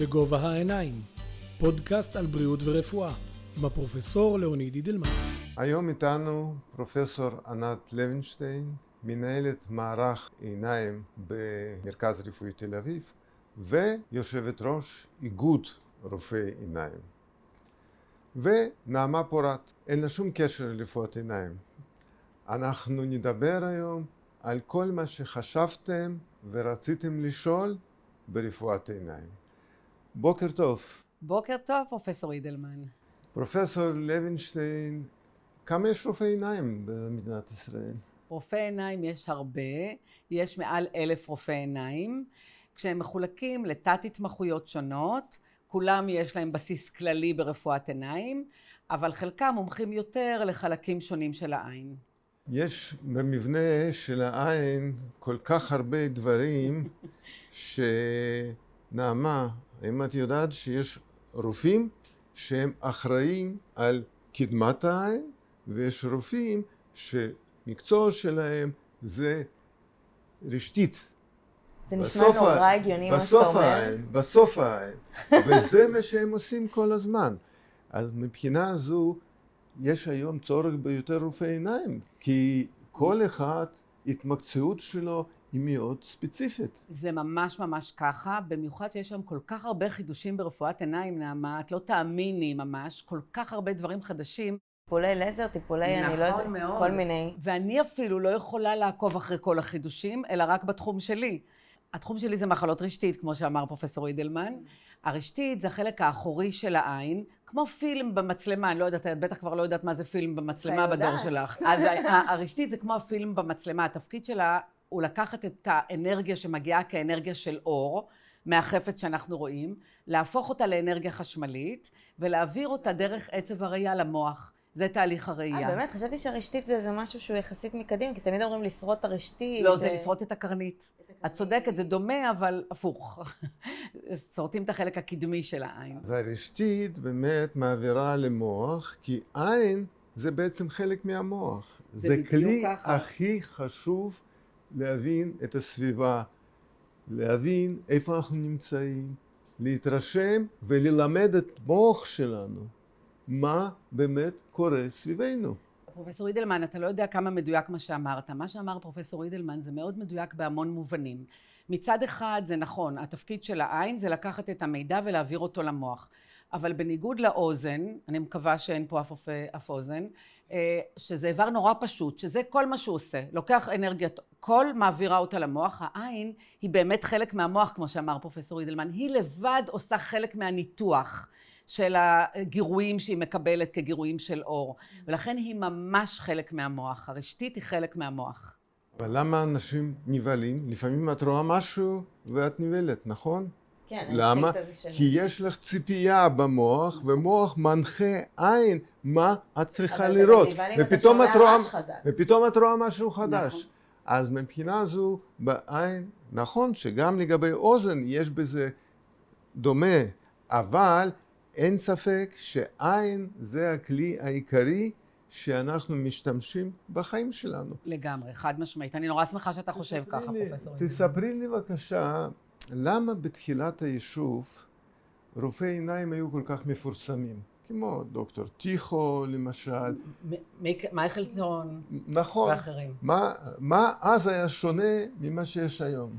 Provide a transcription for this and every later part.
בגובה העיניים, פודקאסט על בריאות ורפואה, עם הפרופסור ליאוניד אידלמן. היום איתנו פרופסור ענת לוינשטיין, מנהלת מערך עיניים במרכז רפואי תל אביב, ויושבת ראש איגוד רופאי עיניים. ונעמה פורת, אין לה שום קשר לרפואת עיניים. אנחנו נדבר היום על כל מה שחשבתם ורציתם לשאול ברפואת עיניים. בוקר טוב. בוקר טוב, פרופסור אידלמן. פרופסור לוינשטיין, כמה יש רופאי עיניים במדינת ישראל? רופאי עיניים יש הרבה, יש מעל אלף רופאי עיניים, כשהם מחולקים לתת התמחויות שונות, כולם יש להם בסיס כללי ברפואת עיניים, אבל חלקם מומחים יותר לחלקים שונים של העין. יש במבנה של העין כל כך הרבה דברים שנעמה, האם את יודעת שיש רופאים שהם אחראים על קדמת העין ויש רופאים שמקצוע שלהם זה רשתית. זה נשמע נורא הגיוני מה שאתה אומר. העין, בסוף העין. וזה מה שהם עושים כל הזמן. אז מבחינה זו יש היום צורך ביותר רופאי עיניים, כי כל אחד, התמקצעות שלו היא מאוד ספציפית. זה ממש ממש ככה, במיוחד שיש שם כל כך הרבה חידושים ברפואת עיניים, נעמה, את לא תאמיני ממש, כל כך הרבה דברים חדשים. טיפולי לזר, טיפולי, נכון אני לא יודעת, מאוד. כל מיני. ואני אפילו לא יכולה לעקוב אחרי כל החידושים, אלא רק בתחום שלי. התחום שלי זה מחלות רשתית, כמו שאמר פרופסור אידלמן. הרשתית זה החלק האחורי של העין, כמו פילם במצלמה, אני לא יודעת, את בטח כבר לא יודעת מה זה פילם במצלמה בדור יודעת. שלך. אז הרשתית זה כמו הפילם במצלמה, התפקיד שלה הוא לקחת את האנרגיה שמגיעה כאנרגיה של אור, מהחפץ שאנחנו רואים, להפוך אותה לאנרגיה חשמלית, ולהעביר אותה דרך עצב הראייה למוח. זה תהליך הראייה. אה, באמת? חשבתי שהרשתית זה איזה משהו שהוא יחסית מקדם, כי תמיד אומרים לשרוט את הרשתית. לא, זה לשרוט את הקרנית. את צודקת, זה דומה, אבל הפוך. שורטים את החלק הקדמי של העין. אז הרשתית באמת מעבירה למוח, כי עין זה בעצם חלק מהמוח. זה כלי ככה. הכי חשוב להבין את הסביבה, להבין איפה אנחנו נמצאים, להתרשם וללמד את מוח שלנו מה באמת קורה סביבנו. פרופסור אידלמן, אתה לא יודע כמה מדויק מה שאמרת. מה שאמר פרופסור אידלמן זה מאוד מדויק בהמון מובנים. מצד אחד זה נכון, התפקיד של העין זה לקחת את המידע ולהעביר אותו למוח. אבל בניגוד לאוזן, אני מקווה שאין פה אף, אף אוזן, שזה איבר נורא פשוט, שזה כל מה שהוא עושה. לוקח אנרגיית קול, מעבירה אותה למוח. העין היא באמת חלק מהמוח, כמו שאמר פרופסור אידלמן. היא לבד עושה חלק מהניתוח. של הגירויים שהיא מקבלת כגירויים של אור. ולכן היא ממש חלק מהמוח. הרשתית היא חלק מהמוח. אבל למה אנשים נבהלים? לפעמים את רואה משהו ואת נבהלת, נכון? כן, למה? כי יש לך ציפייה במוח, ומוח מנחה עין מה את צריכה לראות. ופתאום את רואה. ופתאום את רואה משהו חדש. נכון. אז מבחינה זו, בעין, נכון שגם לגבי אוזן יש בזה דומה, אבל אין ספק שעין זה הכלי העיקרי שאנחנו משתמשים בחיים שלנו. לגמרי, חד משמעית. אני נורא שמחה שאתה חושב ככה, לי- פרופסור. תספרי לי בבקשה, למה בתחילת היישוב רופאי עיניים היו כל כך מפורסמים? כמו דוקטור טיחו למשל. מ- מיק- מייקלסון נכון. ואחרים. מה, מה אז היה שונה ממה שיש היום?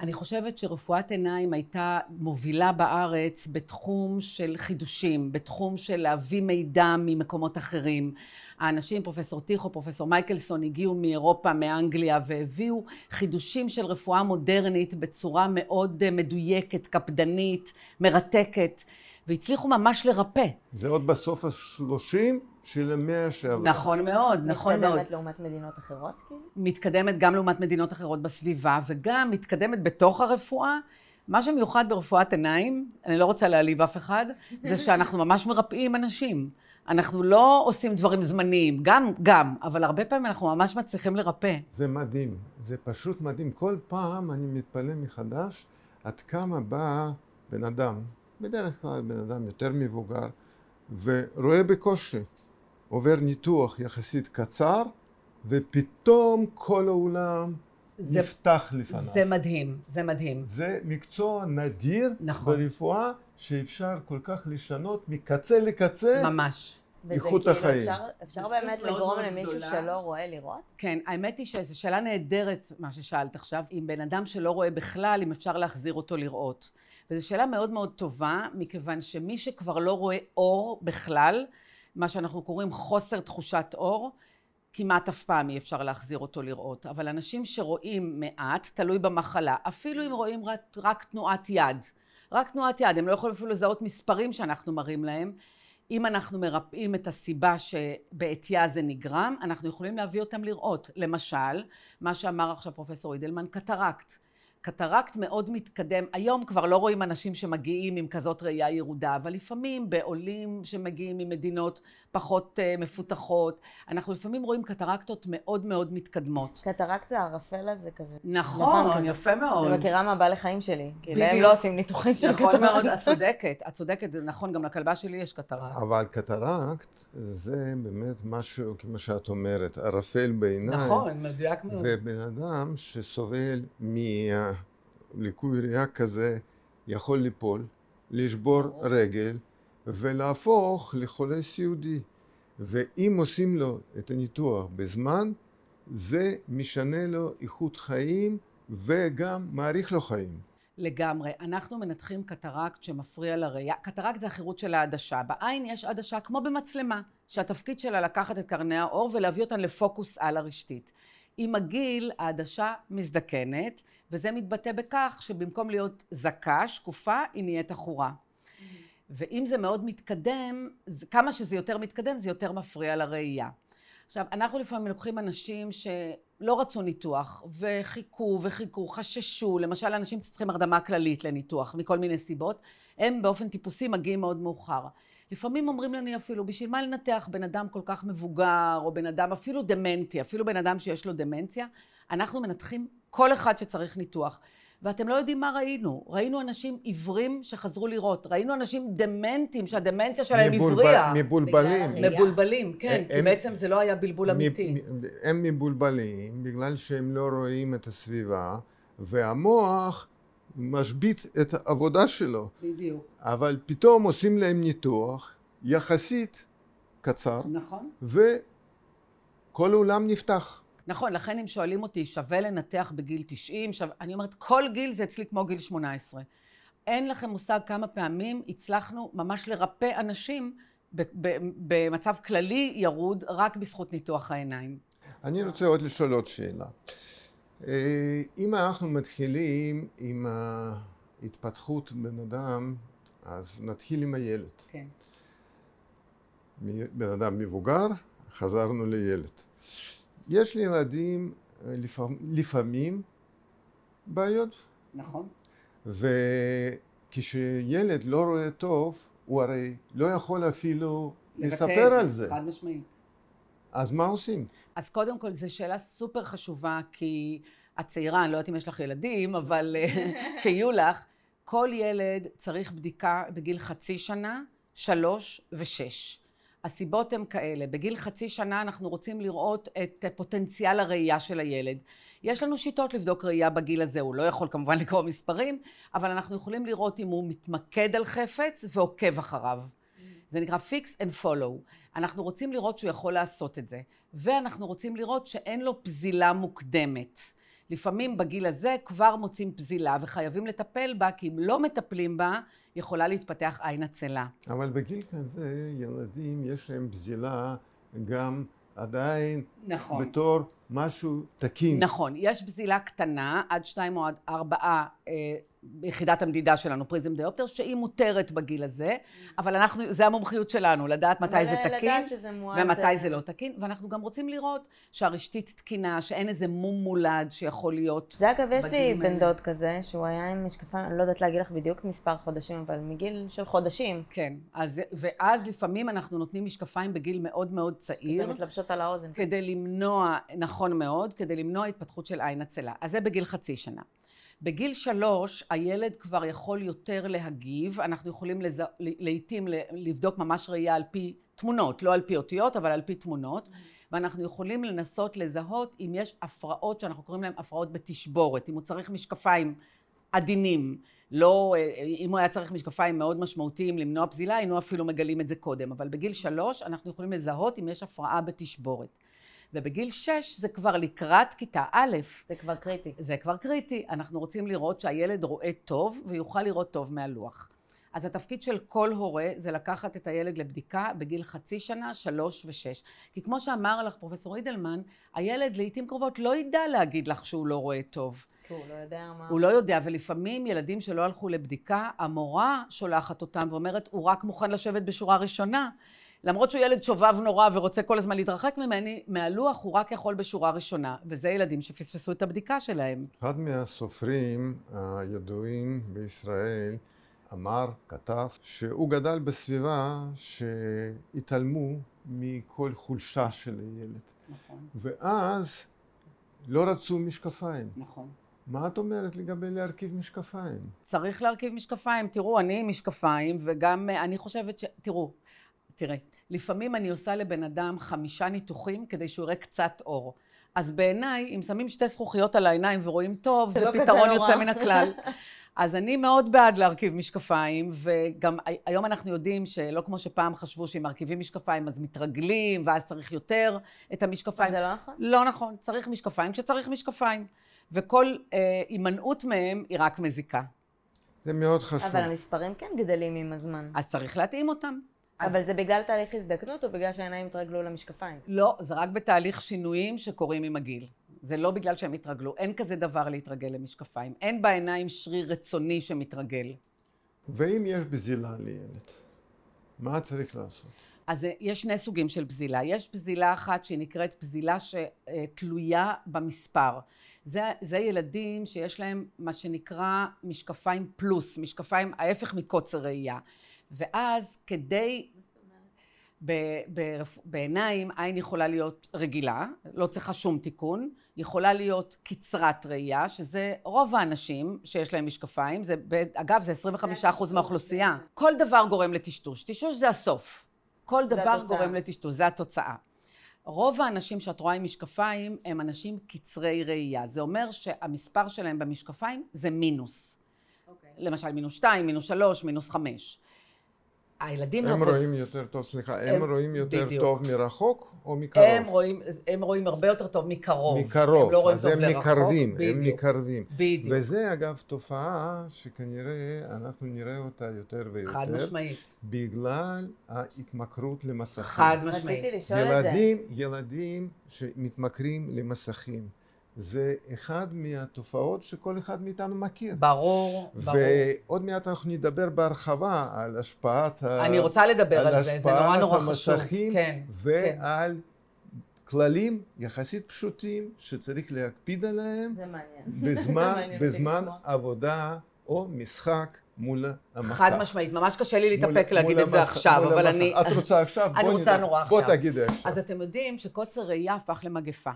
אני חושבת שרפואת עיניים הייתה מובילה בארץ בתחום של חידושים, בתחום של להביא מידע ממקומות אחרים. האנשים, פרופסור טיחו, פרופסור מייקלסון, הגיעו מאירופה, מאנגליה, והביאו חידושים של רפואה מודרנית בצורה מאוד אה, מדויקת, קפדנית, מרתקת, והצליחו ממש לרפא. זה עוד בסוף השלושים של המאה שעברה. נכון מאוד, נכון מאוד. מתקדמת לעומת מדינות אחרות, כאילו? מתקדמת גם לעומת מדינות אחרות בסביבה, וגם מתקדמת בתוך הרפואה. מה שמיוחד ברפואת עיניים, אני לא רוצה להעליב אף אחד, זה שאנחנו ממש מרפאים אנשים. אנחנו לא עושים דברים זמניים, גם, גם, אבל הרבה פעמים אנחנו ממש מצליחים לרפא. זה מדהים, זה פשוט מדהים. כל פעם אני מתפלא מחדש עד כמה בא בן אדם, בדרך כלל בן אדם יותר מבוגר, ורואה בקושי, עובר ניתוח יחסית קצר, ופתאום כל העולם זה- נפתח לפניו. זה מדהים, זה מדהים. זה מקצוע נדיר נכון. ברפואה, שאפשר כל כך לשנות מקצה לקצה. ממש. וזה איכות כאילו, החיים. אפשר, אפשר באמת לגרום למישהו גדולה. שלא רואה לראות? כן, האמת היא שזו שאלה נהדרת, מה ששאלת עכשיו, אם בן אדם שלא רואה בכלל, אם אפשר להחזיר אותו לראות. וזו שאלה מאוד מאוד טובה, מכיוון שמי שכבר לא רואה אור בכלל, מה שאנחנו קוראים חוסר תחושת אור, כמעט אף פעם אי אפשר להחזיר אותו לראות. אבל אנשים שרואים מעט, תלוי במחלה, אפילו אם רואים רק, רק תנועת יד, רק תנועת יד, הם לא יכולים אפילו לזהות מספרים שאנחנו מראים להם, אם אנחנו מרפאים את הסיבה שבעטייה זה נגרם, אנחנו יכולים להביא אותם לראות. למשל, מה שאמר עכשיו פרופסור אידלמן, קטרקט. קטרקט מאוד מתקדם, היום כבר לא רואים אנשים שמגיעים עם כזאת ראייה ירודה, אבל לפעמים בעולים שמגיעים ממדינות פחות אה, מפותחות, אנחנו לפעמים רואים קטרקטות מאוד מאוד מתקדמות. קטרקט זה הערפל הזה כזה. נכון, כזה. יפה מאוד. אני מכירה מהבעלי חיים שלי. כי להם. לא עושים ניתוחים של נכון מאוד, את קטרקט. צודקת, את צודקת, נכון, גם לכלבה שלי יש קטרקט. אבל קטרקט זה באמת משהו, כמו שאת אומרת, ערפל בעיניים. נכון, מדויק מאוד. ובן אדם שסובל מליקוי ראייה כזה יכול ליפול, לשבור רגל ולהפוך לחולה סיעודי. ואם עושים לו את הניתוח בזמן, זה משנה לו איכות חיים וגם מאריך לו חיים. לגמרי. אנחנו מנתחים קטרקט שמפריע לראייה. קטרקט זה החירות של העדשה. בעין יש עדשה כמו במצלמה, שהתפקיד שלה לקחת את קרני האור ולהביא אותן לפוקוס על הרשתית. עם הגיל העדשה מזדקנת, וזה מתבטא בכך שבמקום להיות זכה, שקופה, היא נהיית עכורה. ואם זה מאוד מתקדם, כמה שזה יותר מתקדם, זה יותר מפריע לראייה. עכשיו, אנחנו לפעמים לוקחים אנשים שלא רצו ניתוח, וחיכו וחיכו, חששו, למשל אנשים שצריכים הרדמה כללית לניתוח, מכל מיני סיבות, הם באופן טיפוסי מגיעים מאוד מאוחר. לפעמים אומרים לנו אפילו, בשביל מה לנתח בן אדם כל כך מבוגר, או בן אדם אפילו דמנטי, אפילו בן אדם שיש לו דמנציה, אנחנו מנתחים כל אחד שצריך ניתוח. ואתם לא יודעים מה ראינו. ראינו אנשים עיוורים שחזרו לראות. ראינו אנשים דמנטים שהדמנציה שלהם מבולבל- הבריאה. מבולבלים. מבולבלים, כן, כי הם- בעצם זה לא היה בלבול אמיתי. מ- מ- הם מבולבלים בגלל שהם לא רואים את הסביבה, והמוח משבית את העבודה שלו. בדיוק. אבל פתאום עושים להם ניתוח יחסית קצר, נכון. וכל העולם נפתח. נכון, לכן אם שואלים אותי, שווה לנתח בגיל 90? שווה... אני אומרת, כל גיל זה אצלי כמו גיל 18. אין לכם מושג כמה פעמים הצלחנו ממש לרפא אנשים במצב כללי ירוד רק בזכות ניתוח העיניים. אני רוצה עוד לשאול עוד שאלה. אה, אם אנחנו מתחילים עם ההתפתחות בן אדם, אז נתחיל עם הילד. כן. בן אדם מבוגר, חזרנו לילד. יש לילדים אה, לפעמים, לפעמים בעיות, נכון. וכשילד לא רואה טוב, הוא הרי לא יכול אפילו לבטא לספר על זה. חד משמעית. אז מה עושים? אז קודם כל, זו שאלה סופר חשובה, כי את צעירה, אני לא יודעת אם יש לך ילדים, אבל אה, כשיהיו לך, כל ילד צריך בדיקה בגיל חצי שנה, שלוש ושש. הסיבות הן כאלה, בגיל חצי שנה אנחנו רוצים לראות את פוטנציאל הראייה של הילד. יש לנו שיטות לבדוק ראייה בגיל הזה, הוא לא יכול כמובן לקרוא מספרים, אבל אנחנו יכולים לראות אם הוא מתמקד על חפץ ועוקב אחריו. זה נקרא fix and follow. אנחנו רוצים לראות שהוא יכול לעשות את זה, ואנחנו רוצים לראות שאין לו פזילה מוקדמת. לפעמים בגיל הזה כבר מוצאים פזילה וחייבים לטפל בה, כי אם לא מטפלים בה, יכולה להתפתח עין עצלה. אבל בגיל כזה ילדים יש להם בזילה גם עדיין נכון. בתור משהו תקין. נכון, יש בזילה קטנה, עד שתיים או עד ארבעה אה, ביחידת המדידה שלנו, פריזם דיופטר, שהיא מותרת בגיל הזה, אבל אנחנו, זה המומחיות שלנו, לדעת מתי זה תקין. ומתי אה, זה לא תקין, ואנחנו גם רוצים לראות שהרשתית תקינה, שאין איזה מום מולד שיכול להיות. זה אגב, יש לי בן. דוד כזה, שהוא היה עם משקפיים, אני לא יודעת להגיד לך בדיוק מספר חודשים, אבל מגיל של חודשים. כן, אז, ואז לפעמים אנחנו נותנים משקפיים בגיל מאוד מאוד זה צעיר, מתלבשות על האוזן. כדי למנוע, נכון מאוד, כדי למנוע התפתחות של עין עצלה. אז זה בגיל חצי שנה. בגיל שלוש הילד כבר יכול יותר להגיב, אנחנו יכולים לז... לעתים לבדוק ממש ראייה על פי תמונות, לא על פי אותיות, אבל על פי תמונות, ואנחנו יכולים לנסות לזהות אם יש הפרעות שאנחנו קוראים להן הפרעות בתשבורת, אם הוא צריך משקפיים עדינים, לא, אם הוא היה צריך משקפיים מאוד משמעותיים למנוע פזילה, היינו אפילו מגלים את זה קודם, אבל בגיל שלוש אנחנו יכולים לזהות אם יש הפרעה בתשבורת. ובגיל שש זה כבר לקראת כיתה א'. זה כבר קריטי. זה כבר קריטי. אנחנו רוצים לראות שהילד רואה טוב ויוכל לראות טוב מהלוח. אז התפקיד של כל הורה זה לקחת את הילד לבדיקה בגיל חצי שנה, שלוש ושש. כי כמו שאמר לך פרופסור אידלמן, הילד לעיתים קרובות לא ידע להגיד לך שהוא לא רואה טוב. כי הוא לא יודע מה... הוא לא יודע, ולפעמים ילדים שלא הלכו לבדיקה, המורה שולחת אותם ואומרת, הוא רק מוכן לשבת בשורה ראשונה. למרות שהוא ילד שובב נורא ורוצה כל הזמן להתרחק ממני, מהלוח הוא רק יכול בשורה ראשונה, וזה ילדים שפספסו את הבדיקה שלהם. אחד מהסופרים הידועים בישראל אמר, כתב, שהוא גדל בסביבה שהתעלמו מכל חולשה של הילד. נכון. ואז לא רצו משקפיים. נכון. מה את אומרת לגבי להרכיב משקפיים? צריך להרכיב משקפיים. תראו, אני עם משקפיים, וגם אני חושבת ש... תראו, תראה, לפעמים אני עושה לבן אדם חמישה ניתוחים כדי שהוא יראה קצת אור. אז בעיניי, אם שמים שתי זכוכיות על העיניים ורואים טוב, זה, זה לא פתרון יוצא. מן הכלל. אז אני מאוד בעד להרכיב משקפיים, וגם היום אנחנו יודעים שלא כמו שפעם חשבו שאם מרכיבים משקפיים אז מתרגלים, ואז צריך יותר את המשקפיים. זה לא נכון? לא נכון, צריך משקפיים כשצריך משקפיים. וכל אה, הימנעות מהם היא רק מזיקה. זה מאוד חשוב. אבל המספרים כן גדלים עם הזמן. אז צריך להתאים אותם. אז- אבל זה בגלל תהליך הזדקנות או בגלל שהעיניים התרגלו למשקפיים? לא, זה רק בתהליך שינויים שקורים עם הגיל. זה לא בגלל שהם התרגלו. אין כזה דבר להתרגל למשקפיים. אין בעיניים שריר רצוני שמתרגל. ואם יש בזילה לילד, מה צריך לעשות? אז אה, יש שני סוגים של בזילה. יש בזילה אחת שהיא נקראת בזילה שתלויה במספר. זה, זה ילדים שיש להם מה שנקרא משקפיים פלוס, משקפיים ההפך מקוצר ראייה. ואז כדי... ברפ- בעיניים עין יכולה להיות רגילה, לא צריכה שום תיקון, יכולה להיות קצרת ראייה, שזה רוב האנשים שיש להם משקפיים, זה, אגב זה 25% מהאוכלוסייה. כל דבר גורם לטשטוש, טשטוש זה הסוף. כל דבר התוצאה. גורם לטשטוש, זה התוצאה. רוב האנשים שאת רואה עם משקפיים הם אנשים קצרי ראייה, זה אומר שהמספר שלהם במשקפיים זה מינוס. למשל מינוס 2, מינוס 3, מינוס 5. הילדים הם הפוס- רואים יותר טוב, סליחה, הם הם- רואים יותר בדיוק. טוב מרחוק או מקרוב? הם רואים, הם רואים הרבה יותר טוב מקרוב. מקרוב, הם לא רואים אז טוב הם לרחוק. מקרבים, הם בדיוק. מקרבים. בדיוק. וזה אגב תופעה שכנראה אנחנו נראה אותה יותר ויותר. חד משמעית. בגלל ההתמכרות למסכים. חד משמעית. רציתי לשאול את זה. ילדים, ילדים שמתמכרים למסכים. זה אחד מהתופעות שכל אחד מאיתנו מכיר. ברור, ברור. ועוד מעט אנחנו נדבר בהרחבה על השפעת ה... אני רוצה לדבר על זה, זה נורא נורא השפעת חשוב. המסכים כן, כן. ועל כללים יחסית פשוטים שצריך להקפיד עליהם זה מעניין. בזמן, מעניין אותי בזמן. עבודה או משחק מול המסך. חד משמעית, ממש קשה לי מול- להתאפק להגיד מול את זה המסך- עכשיו, מול אבל המסך. אני... את רוצה עכשיו? אני בוא רוצה. נורא בוא עכשיו. תגידי עכשיו. אז אתם יודעים שקוצר ראייה הפך למגפה.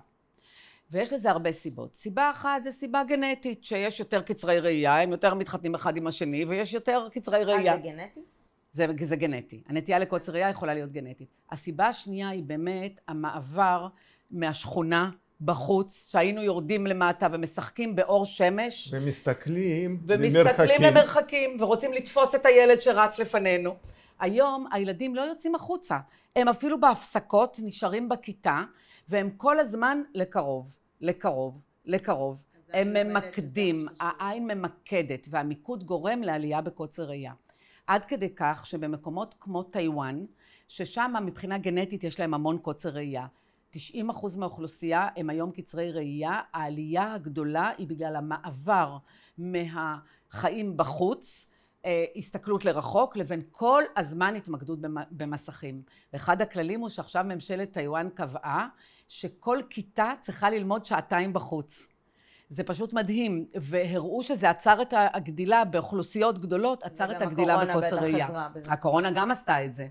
ויש לזה הרבה סיבות. סיבה אחת זה סיבה גנטית, שיש יותר קצרי ראייה, הם יותר מתחתנים אחד עם השני, ויש יותר קצרי ראייה. אה, זה גנטי? זה, זה גנטי. הנטייה לקוצר ראייה יכולה להיות גנטית. הסיבה השנייה היא באמת המעבר מהשכונה בחוץ, שהיינו יורדים למטה ומשחקים באור שמש, ומסתכלים ומסתכלים למרחקים. למרחקים, ורוצים לתפוס את הילד שרץ לפנינו. היום הילדים לא יוצאים החוצה, הם אפילו בהפסקות נשארים בכיתה, והם כל הזמן לקרוב, לקרוב, לקרוב. הם ממקדים, העין ממקדת, והמיקוד גורם לעלייה בקוצר ראייה. עד כדי כך שבמקומות כמו טיוואן, ששם מבחינה גנטית יש להם המון קוצר ראייה, 90 אחוז מהאוכלוסייה הם היום קצרי ראייה, העלייה הגדולה היא בגלל המעבר מהחיים בחוץ, אה, הסתכלות לרחוק, לבין כל הזמן התמקדות במ- במסכים. ואחד הכללים הוא שעכשיו ממשלת טיוואן קבעה שכל כיתה צריכה ללמוד שעתיים בחוץ. זה פשוט מדהים, והראו שזה עצר את הגדילה באוכלוסיות גדולות, עצר את הגדילה הקורונה בקוצר ראייה. הקורונה גם עשתה את זה.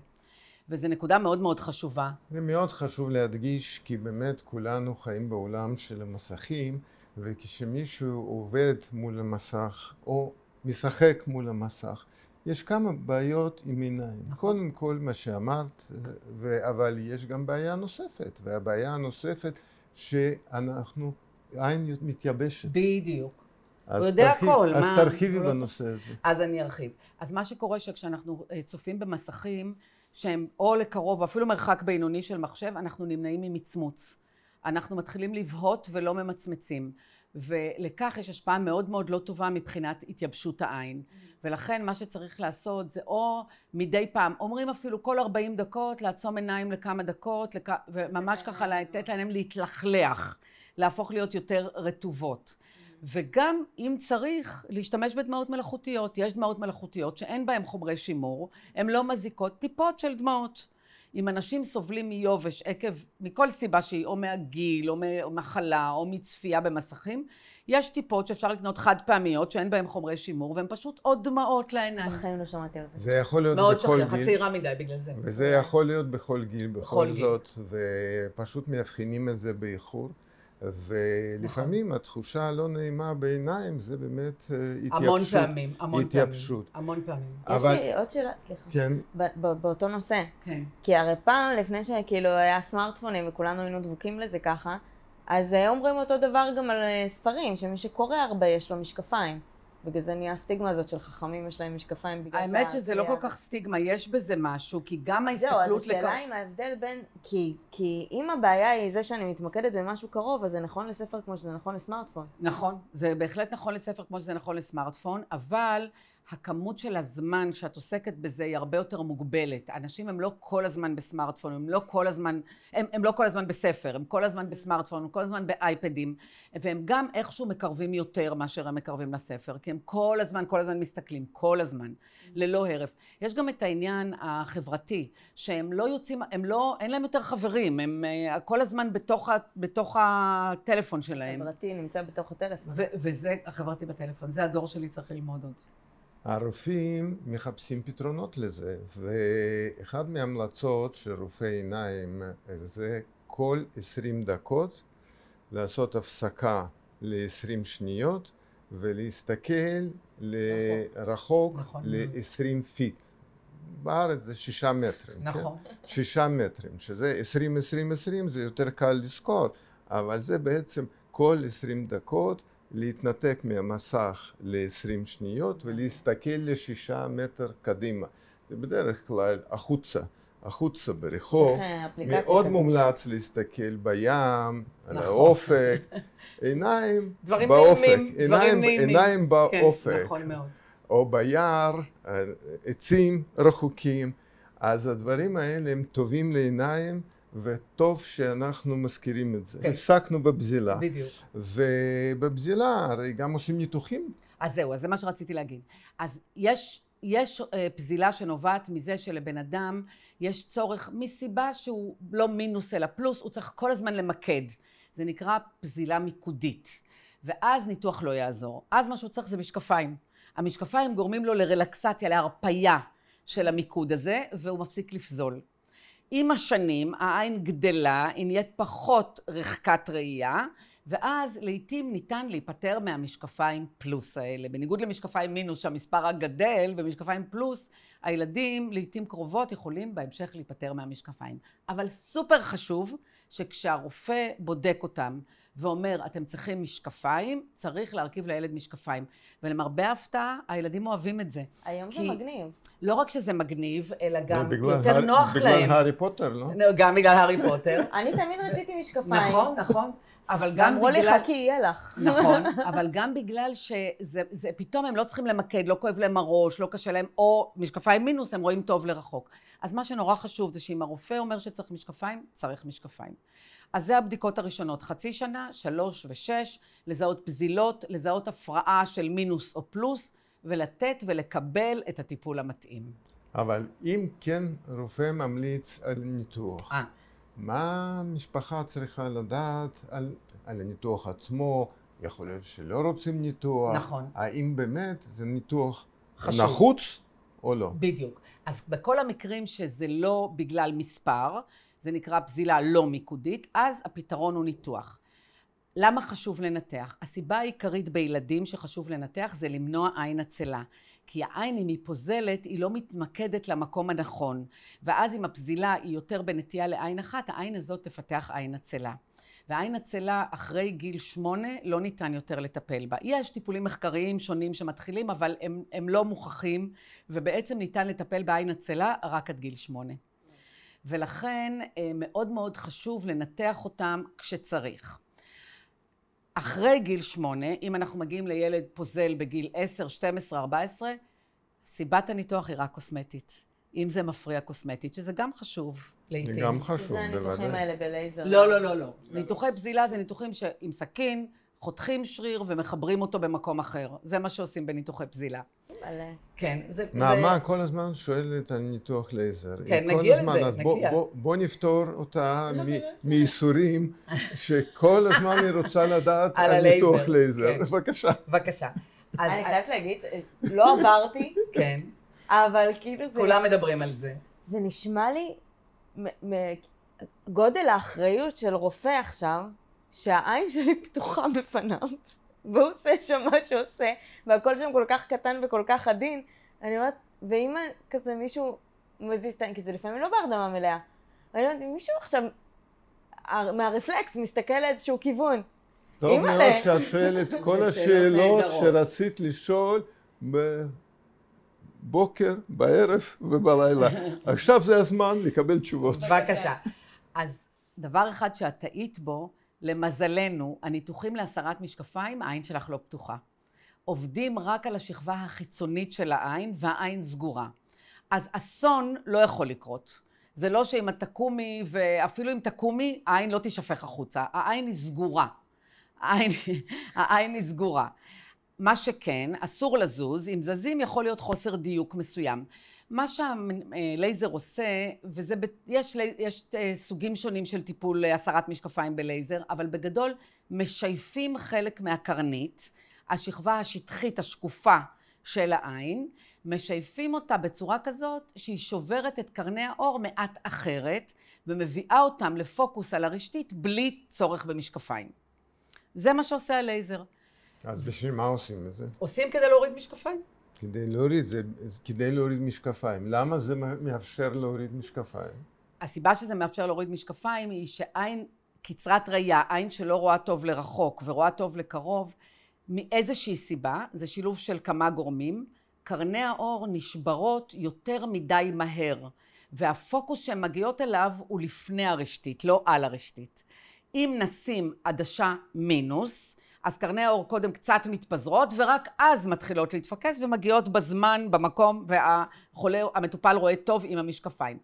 וזו נקודה מאוד מאוד חשובה. זה מאוד חשוב להדגיש, כי באמת כולנו חיים בעולם של המסכים, וכשמישהו עובד מול המסך, או משחק מול המסך, יש כמה בעיות עם עיניים. נכון. קודם כל מה שאמרת, ו- אבל יש גם בעיה נוספת, והבעיה הנוספת שאנחנו, עין מתייבשת. בדיוק. אז יודע תרחיב- הכל, אז מה- תרחיבי הוא לא בנושא הזה. אז אני ארחיב. אז מה שקורה שכשאנחנו אה, צופים במסכים שהם או לקרוב, או אפילו מרחק בינוני של מחשב, אנחנו נמנעים ממצמוץ. אנחנו מתחילים לבהות ולא ממצמצים. ולכך יש השפעה מאוד מאוד לא טובה מבחינת התייבשות העין. ולכן מה שצריך לעשות זה או מדי פעם, אומרים אפילו כל 40 דקות לעצום עיניים לכמה דקות, לכ... וממש ככה לתת לעיניים להתלכלח, להפוך להיות יותר רטובות. וגם אם צריך להשתמש בדמעות מלאכותיות, יש דמעות מלאכותיות שאין בהן חומרי שימור, הן לא מזיקות, טיפות של דמעות. אם אנשים סובלים מיובש עקב, מכל סיבה שהיא, או מהגיל, או ממחלה, או מצפייה במסכים, יש טיפות שאפשר לקנות חד פעמיות שאין בהן חומרי שימור, והן פשוט עוד דמעות לעיניים. בחיים לא שמעתי על זה. זה יכול להיות מאוד בכל שכיח, את גיל, צעירה מדי בגלל זה. וזה יכול להיות בכל גיל, בכל בכל גיל. זאת, ופשוט מאבחנים את זה באיחור. ולפעמים התחושה הלא נעימה בעיניים זה באמת אה, התייבשות. המון פעמים, המון התייבשות. פעמים. המון פעמים. יש אבל- לי עוד שאלה, סליחה. כן, ב- ב- באותו נושא. כן. כי הרי פעם, לפני שכאילו היה סמארטפונים וכולנו היינו דבוקים לזה ככה, אז אה, אומרים אותו דבר גם על אה, ספרים, שמי שקורא הרבה יש לו משקפיים. בגלל זה נהיה הסטיגמה הזאת של חכמים יש להם משקפיים בגלל האמת שזה לא כל כך סטיגמה, יש בזה משהו, כי גם זהו, אז ההסתכלות השאלה אם ההבדל בין... כי, כי אם הבעיה היא זה שאני מתמקדת במשהו קרוב, אז זה נכון לספר כמו שזה נכון לסמארטפון. נכון, זה בהחלט נכון לספר כמו שזה נכון לסמארטפון, אבל הכמות של הזמן שאת עוסקת בזה היא הרבה יותר מוגבלת. אנשים הם לא כל הזמן בסמארטפון, הם לא כל הזמן, הם, הם לא כל הזמן בספר, הם כל הזמן בסמארטפון, הם כל הזמן באייפדים, והם גם איכשהו מקרבים יותר מאשר הם מקרבים לספר, כי הם כל הזמן, כל הזמן מסתכלים, כל הזמן, ללא הרף. יש גם את העניין החברתי, שהם לא יוצאים, הם לא, אין להם יותר חברים, הם אה, כל הזמן בתוך, בתוך הטלפון שלהם. חברתי נמצא בתוך הטלפון. וזה החברתי בטלפון, זה הדור שלי צריך ללמוד עוד. הרופאים מחפשים פתרונות לזה, ואחד מההמלצות של רופאי עיניים זה כל 20 דקות לעשות הפסקה ל-20 שניות ולהסתכל לרחוק נכון. ל-20 פיט. בארץ זה שישה מטרים. נכון. כן? שישה מטרים, שזה 20, 20, 20, זה יותר קל לזכור, אבל זה בעצם כל 20 דקות להתנתק מהמסך ל-20 שניות ולהסתכל לשישה מטר קדימה. זה בדרך כלל החוצה, החוצה ברחוב. מאוד. מומלץ להסתכל בים, על נכון. האופק, עיניים באופק, דברים עיניים, נעימים. עיניים באופק. כן, נכון. או ביער, עצים רחוקים, אז הדברים האלה הם טובים לעיניים, וטוב שאנחנו מזכירים את זה. כן. הפסקנו בבזילה, בדיוק. ובבזילה הרי גם עושים ניתוחים. אז זהו, אז זה מה שרציתי להגיד. אז יש, יש אה, פזילה שנובעת מזה שלבן אדם יש צורך, מסיבה שהוא לא מינוס אלא פלוס, הוא צריך כל הזמן למקד. זה נקרא פזילה מיקודית. ואז ניתוח לא יעזור. אז מה שהוא צריך זה משקפיים. המשקפיים גורמים לו לרלקסציה, להרפייה של המיקוד הזה, והוא מפסיק לפזול. עם השנים העין גדלה, היא נהיית פחות רחקת ראייה, ואז לעתים ניתן להיפטר מהמשקפיים פלוס האלה. בניגוד למשקפיים מינוס שהמספר רק גדל, במשקפיים פלוס הילדים לעתים קרובות יכולים בהמשך להיפטר מהמשקפיים. אבל סופר חשוב שכשהרופא בודק אותם ואומר אתם צריכים משקפיים, צריך להרכיב לילד משקפיים. ולמרבה ההפתעה הילדים אוהבים את זה. היום זה מגניב. לא רק שזה מגניב, אלא גם בגלל יותר הר- נוח בגלל להם. הארי פוטר, לא? גם בגלל הארי פוטר. אני תמיד רציתי משקפיים. נכון, נכון. אבל גם אמרו לי בגלל... חכי יהיה לך. נכון, אבל גם בגלל שזה, זה, פתאום הם לא צריכים למקד, לא כואב להם הראש, לא קשה להם, או משקפיים מינוס, הם רואים טוב לרחוק. אז מה שנורא חשוב זה שאם הרופא אומר שצריך משקפיים, צריך משקפיים. אז זה הבדיקות הראשונות, חצי שנה, שלוש ושש, לזהות פזילות, לזהות הפרעה של מינוס או פלוס, ולתת ולקבל את הטיפול המתאים. אבל אם כן רופא ממליץ על ניתוח, אה. מה המשפחה צריכה לדעת על, על הניתוח עצמו? יכול להיות שלא רוצים ניתוח. נכון. האם באמת זה ניתוח חשוב. נחוץ או לא? בדיוק. אז בכל המקרים שזה לא בגלל מספר, זה נקרא פזילה לא מיקודית, אז הפתרון הוא ניתוח. למה חשוב לנתח? הסיבה העיקרית בילדים שחשוב לנתח זה למנוע עין עצלה. כי העין אם היא פוזלת היא לא מתמקדת למקום הנכון ואז אם הפזילה היא יותר בנטייה לעין אחת העין הזאת תפתח עין עצלה. ועין עצלה אחרי גיל שמונה לא ניתן יותר לטפל בה. יש טיפולים מחקריים שונים שמתחילים אבל הם, הם לא מוכחים ובעצם ניתן לטפל בעין עצלה רק עד גיל שמונה. ולכן אה, מאוד מאוד חשוב לנתח אותם כשצריך. אחרי גיל שמונה, אם אנחנו מגיעים לילד פוזל בגיל עשר, שתים עשרה, ארבע עשרה, סיבת הניתוח היא רק קוסמטית. אם זה מפריע קוסמטית, שזה גם חשוב לעיתים. זה גם חשוב, שזה הניתוחים בוודאי. האלה בלייזר. לא, לא, לא, לא. ניתוחי פזילה זה ניתוחים שעם סכין חותכים שריר ומחברים אותו במקום אחר. זה מה שעושים בניתוחי פזילה. מלא. כן, זה... נעמה זה... כל הזמן שואלת על ניתוח לייזר. כן, נגיע הזמן, לזה, אז בוא, נגיע. בוא, בוא נפתור אותה מ- מייסורים שכל הזמן היא רוצה לדעת על על ניתוח הלייזר, לייזר. כן. בבקשה. בבקשה. אז... אני חייבת להגיד שלא עברתי, כן, אבל כאילו זה... כולם מדברים על זה. זה נשמע לי גודל האחריות של רופא עכשיו, שהעין שלי פתוחה בפניו, והוא עושה שם מה שעושה, והכל שם כל כך קטן וכל כך עדין, אני אומרת, ואם כזה מישהו מזיז את העין, כי זה לפעמים לא בהרדמה מלאה, ואני אומרת, אם מישהו עכשיו הר- מהרפלקס מסתכל לאיזשהו כיוון, טוב. מאוד שאת שואלת כל השאלות. שרצית לשאול בבוקר, בערב ובלילה. עכשיו זה הזמן לקבל תשובות. בבקשה. אז דבר אחד שאת טעית בו, למזלנו, הניתוחים להסרת משקפיים, העין שלך לא פתוחה. עובדים רק על השכבה החיצונית של העין, והעין סגורה. אז אסון לא יכול לקרות. זה לא שאם את תקומי, ואפילו אם תקומי, העין לא תישפך החוצה. העין היא סגורה. העין, העין היא סגורה. מה שכן, אסור לזוז, אם זזים יכול להיות חוסר דיוק מסוים. מה שהלייזר עושה, וזה, יש, יש אה, סוגים שונים של טיפול אה, הסרת משקפיים בלייזר, אבל בגדול משייפים חלק מהקרנית, השכבה השטחית השקופה של העין, משייפים אותה בצורה כזאת שהיא שוברת את קרני האור מעט אחרת, ומביאה אותם לפוקוס על הרשתית בלי צורך במשקפיים. זה מה שעושה הלייזר. אז בשביל מה עושים את זה? עושים כדי להוריד משקפיים. כדי להוריד, זה כדי להוריד משקפיים. למה זה מאפשר להוריד משקפיים? הסיבה שזה מאפשר להוריד משקפיים היא שעין קצרת ראייה, עין שלא רואה טוב לרחוק ורואה טוב לקרוב, מאיזושהי סיבה, זה שילוב של כמה גורמים, קרני האור נשברות יותר מדי מהר, והפוקוס שהן מגיעות אליו הוא לפני הרשתית, לא על הרשתית. אם נשים עדשה מינוס, אז קרני האור קודם קצת מתפזרות, ורק אז מתחילות להתפקס ומגיעות בזמן, במקום, והחולה, המטופל רואה טוב עם המשקפיים.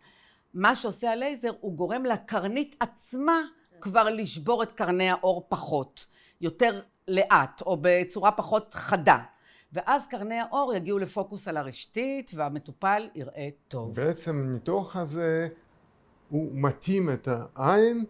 מה שעושה הלייזר, הוא גורם לקרנית עצמה כבר לשבור את קרני האור פחות, יותר לאט, או בצורה פחות חדה. ואז קרני האור יגיעו לפוקוס על הרשתית, והמטופל יראה טוב. בעצם הניתוח הזה הוא מתאים את העין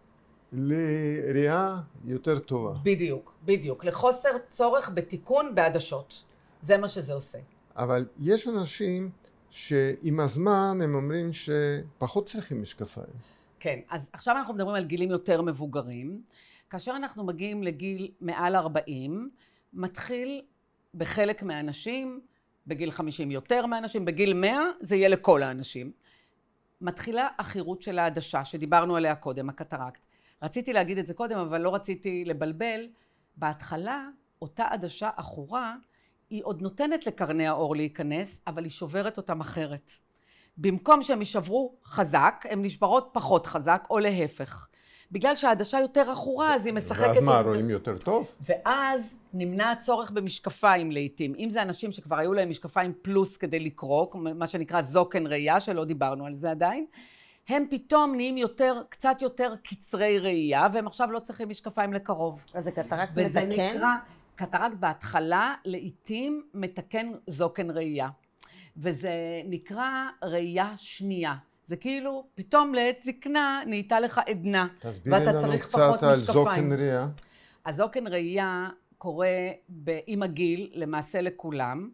לראייה יותר טובה. בדיוק, בדיוק. לחוסר צורך בתיקון בעדשות. זה מה שזה עושה. אבל יש אנשים שעם הזמן הם אומרים שפחות צריכים משקפיים. כן, אז עכשיו אנחנו מדברים על גילים יותר מבוגרים. כאשר אנחנו מגיעים לגיל מעל 40, מתחיל בחלק מהאנשים, בגיל 50 יותר מהאנשים, בגיל 100 זה יהיה לכל האנשים. מתחילה החירות של העדשה, שדיברנו עליה קודם, הקטרקט. רציתי להגיד את זה קודם, אבל לא רציתי לבלבל. בהתחלה, אותה עדשה עכורה, היא עוד נותנת לקרני האור להיכנס, אבל היא שוברת אותם אחרת. במקום שהם יישברו חזק, הן נשברות פחות חזק, או להפך. בגלל שהעדשה יותר עכורה, אז היא משחקת... ואז מה, רואים יותר טוב? ואז נמנע הצורך במשקפיים לעיתים. אם זה אנשים שכבר היו להם משקפיים פלוס כדי לקרוא, מה שנקרא זוקן ראייה, שלא דיברנו על זה עדיין, הם פתאום נהיים יותר, קצת יותר קצרי ראייה, והם עכשיו לא צריכים משקפיים לקרוב. אז זה קטרקט וזה מתקן? נקרא, קטרקט בהתחלה לעיתים מתקן זוקן ראייה. וזה נקרא ראייה שנייה. זה כאילו, פתאום לעת זקנה נהייתה לך עדנה, תסבירי ואתה לנו צריך קצת פחות על משקפיים. זוקן ראייה. הזוקן ראייה קורה ב- עם הגיל, למעשה לכולם.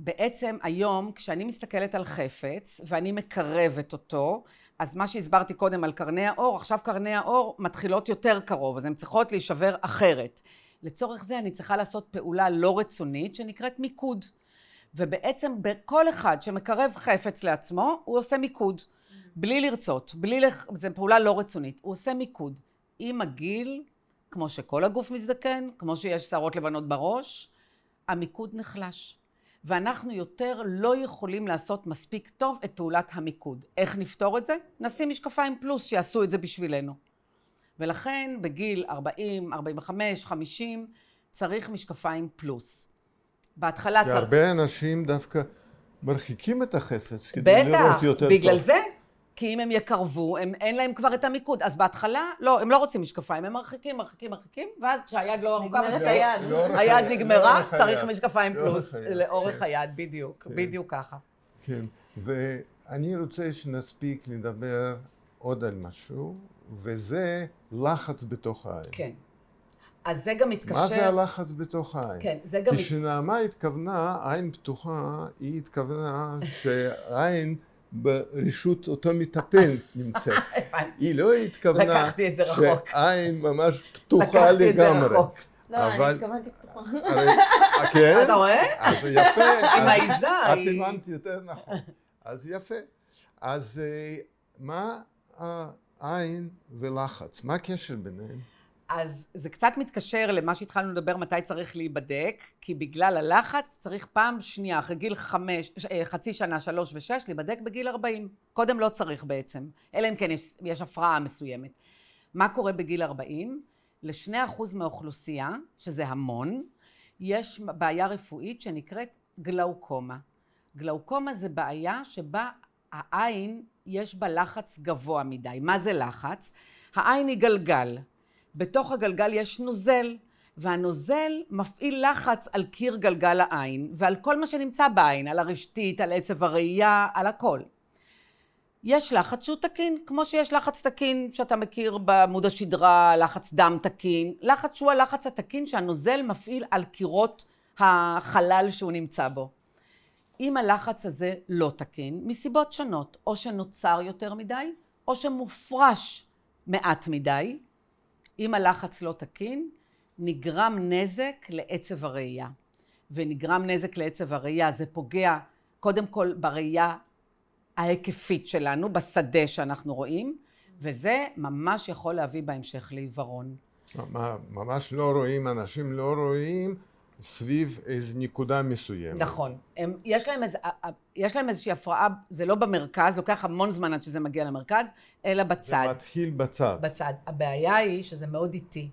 בעצם היום כשאני מסתכלת על חפץ ואני מקרבת אותו, אז מה שהסברתי קודם על קרני האור, עכשיו קרני האור מתחילות יותר קרוב, אז הן צריכות להישבר אחרת. לצורך זה אני צריכה לעשות פעולה לא רצונית שנקראת מיקוד. ובעצם בכל אחד שמקרב חפץ לעצמו, הוא עושה מיקוד. בלי לרצות, בלי לח... זו פעולה לא רצונית. הוא עושה מיקוד. עם הגיל, כמו שכל הגוף מזדקן, כמו שיש שערות לבנות בראש, המיקוד נחלש. ואנחנו יותר לא יכולים לעשות מספיק טוב את פעולת המיקוד. איך נפתור את זה? נשים משקפיים פלוס שיעשו את זה בשבילנו. ולכן בגיל 40, 45, 50 צריך משקפיים פלוס. בהתחלה צריך... והרבה אנשים דווקא מרחיקים את החפץ כדי בטח, לראות יותר טוב. בגלל זה. כי אם הם יקרבו, הם, אין להם כבר את המיקוד. אז בהתחלה, לא, הם לא רוצים משקפיים, הם מרחיקים, מרחיקים, מרחיקים, ואז כשהיד לא ארוכה נגמרת היד. היד היד, נגמרה, צריך. משקפיים פלוס, היד, לאורך כן. היד, בדיוק, כן. בדיוק ככה. כן, ואני רוצה שנספיק לדבר עוד על משהו, וזה לחץ בתוך העין. כן. אז זה גם מתקשר... מה זה הלחץ בתוך העין? כן, זה גם... כשנעמה התכוונה, עין פתוחה, היא התכוונה שהעין ברשות אותו מטפל נמצאת. היא לא התכוונה לקחתי את זה רחוק. שעין ממש פתוחה לקחתי את זה לגמרי. רחוק. לא, אני התכוונתי פתוחה. אה, כן? אתה רואה? אז יפה. עם העיזה, את הבנת יותר נכון. אז יפה. אז אה, מה העין ולחץ? מה הקשר ביניהם? אז זה קצת מתקשר למה שהתחלנו לדבר מתי צריך להיבדק, כי בגלל הלחץ צריך פעם שנייה, אחרי גיל חמש, אה, חצי שנה, שלוש ושש, להיבדק בגיל ארבעים. קודם לא צריך בעצם, אלא אם כן יש, יש הפרעה מסוימת. מה קורה בגיל ארבעים? לשני אחוז מהאוכלוסייה, שזה המון, יש בעיה רפואית שנקראת גלאוקומה. גלאוקומה זה בעיה שבה העין יש בה לחץ גבוה מדי. מה זה לחץ? העין היא גלגל. בתוך הגלגל יש נוזל, והנוזל מפעיל לחץ על קיר גלגל העין ועל כל מה שנמצא בעין, על הרשתית, על עצב הראייה, על הכל. יש לחץ שהוא תקין, כמו שיש לחץ תקין שאתה מכיר בעמוד השדרה, לחץ דם תקין, לחץ שהוא הלחץ התקין שהנוזל מפעיל על קירות החלל שהוא נמצא בו. אם הלחץ הזה לא תקין, מסיבות שונות, או שנוצר יותר מדי, או שמופרש מעט מדי, אם הלחץ לא תקין, נגרם נזק לעצב הראייה. ונגרם נזק לעצב הראייה, זה פוגע קודם כל בראייה ההיקפית שלנו, בשדה שאנחנו רואים, וזה ממש יכול להביא בהמשך לעיוורון. ממש לא רואים, אנשים לא רואים סביב איזו נקודה מסוימת. נכון. הם, יש, להם איז, יש להם איזושהי הפרעה, זה לא במרכז, לוקח המון זמן עד שזה מגיע למרכז, אלא זה בצד. מתחיל בצד. בצד. הבעיה היא שזה מאוד איטי.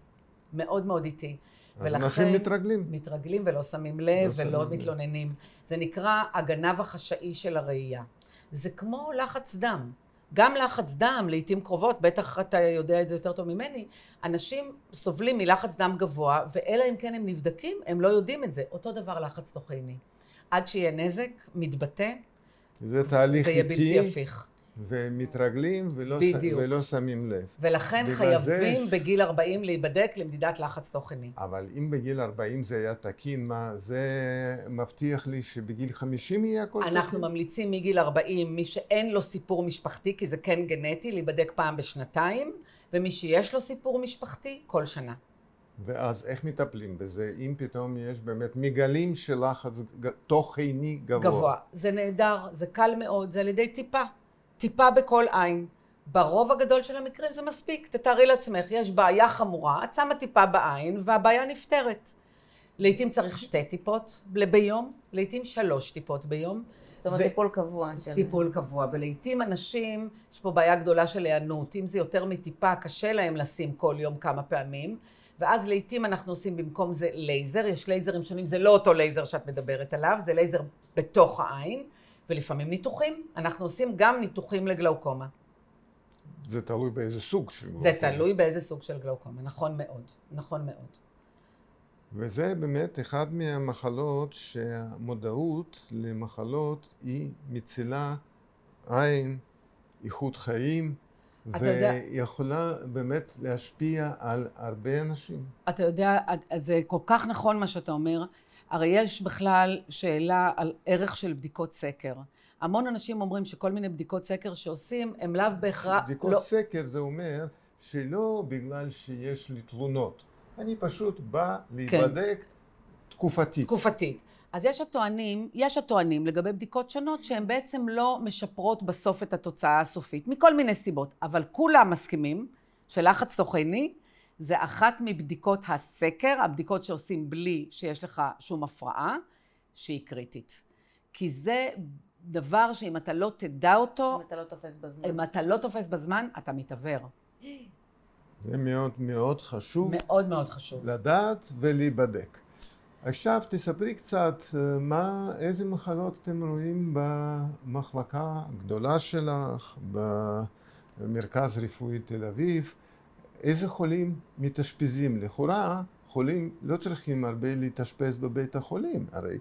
מאוד מאוד איטי. אז אנשים מתרגלים. מתרגלים ולא שמים לב לא שמים ולא לב. מתלוננים. זה נקרא הגנב החשאי של הראייה. זה כמו לחץ דם. גם לחץ דם, לעיתים קרובות, בטח אתה יודע את זה יותר טוב ממני, אנשים סובלים מלחץ דם גבוה, ואלא אם כן הם נבדקים, הם לא יודעים את זה. אותו דבר לחץ תוכני. עד שיהיה נזק, מתבטא, זה תהליך זה יהיה בלתי הפיך. ומתרגלים ולא, ש... ולא שמים לב. ולכן חייבים זה- בגיל 40 להיבדק למדידת לחץ תוכני. אבל אם בגיל 40 זה היה תקין, מה, זה מבטיח לי שבגיל 50 יהיה הכל תקין? אנחנו ממליצים מגיל 40, מי שאין לו סיפור משפחתי, כי זה כן גנטי, להיבדק פעם בשנתיים, ומי שיש לו סיפור משפחתי, כל שנה. ואז איך מטפלים בזה, אם פתאום יש באמת מגלים של לחץ ג- תוכני גבוה? גבוה. זה נהדר, זה קל מאוד, זה על ידי טיפה. טיפה בכל עין. ברוב הגדול של המקרים זה מספיק. תתארי לעצמך, יש בעיה חמורה, את שמה טיפה בעין והבעיה נפתרת. לעתים צריך שתי טיפות ביום, לעתים שלוש טיפות ביום. זאת אומרת, ו- טיפול קבוע. של- טיפול קבוע, ולעיתים אנשים, יש פה בעיה גדולה של היענות, אם זה יותר מטיפה, קשה להם לשים כל יום כמה פעמים, ואז לעיתים אנחנו עושים במקום זה לייזר, יש לייזרים שונים, זה לא אותו לייזר שאת מדברת עליו, זה לייזר בתוך העין, ולפעמים ניתוחים, אנחנו עושים גם ניתוחים לגלאוקומה. זה תלוי באיזה סוג של זה גלאוקומה. תלוי באיזה סוג של גלאוקומה, נכון מאוד, נכון מאוד. וזה באמת אחד מהמחלות שהמודעות למחלות היא מצילה עין, איכות חיים, אתה יודע- ויכולה באמת להשפיע על הרבה אנשים. אתה יודע, זה כל כך נכון מה שאתה אומר. הרי יש בכלל שאלה על ערך של בדיקות סקר. המון אנשים אומרים שכל מיני בדיקות סקר שעושים, הם לאו בהכרח... בדיקות לא, סקר זה אומר שלא בגלל שיש לי תלונות, אני פשוט בא להיבדק תקופתית. תקופתית. אז יש הטוענים, יש הטוענים לגבי בדיקות שונות שהן בעצם לא משפרות בסוף את התוצאה הסופית, מכל מיני סיבות, אבל כולם מסכימים שלחץ תוכני זה אחת מבדיקות הסקר, הבדיקות שעושים בלי שיש לך שום הפרעה, שהיא קריטית. כי זה דבר שאם אתה לא תדע אותו, אם אתה לא תופס בזמן. אם אתה לא תופס בזמן, אתה מתעוור. זה מאוד מאוד חשוב מאוד מאוד חשוב. לדעת ולהיבדק. עכשיו תספרי קצת אה, מה, איזה מחלות אתם רואים במחלקה הגדולה שלך, במרכז רפואי תל אביב, איזה חולים מתאשפזים? לכאורה חולים לא צריכים הרבה להתאשפז בבית החולים, הרי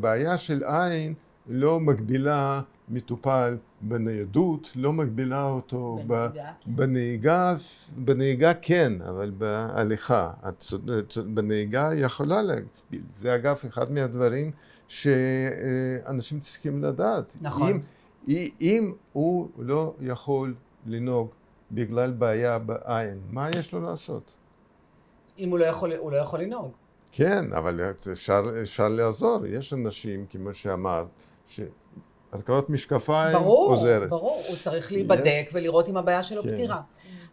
בעיה של עין לא מגבילה מטופל בניידות, לא מגבילה אותו בנהיגה, ב- בנהיגה, בנהיגה כן, אבל בהליכה. בנהיגה יכולה להגביל. זה אגב אחד מהדברים שאנשים צריכים לדעת. נכון. אם, אם הוא לא יכול לנהוג בגלל בעיה בעין, מה יש לו לעשות? אם הוא לא יכול, הוא לא יכול לנהוג. כן, אבל אפשר, אפשר לעזור. יש אנשים, כמו שאמרת, שהרכבת משקפיים ברור, עוזרת. ברור, הוא צריך להיבדק ולראות אם הבעיה שלו כן. פתירה.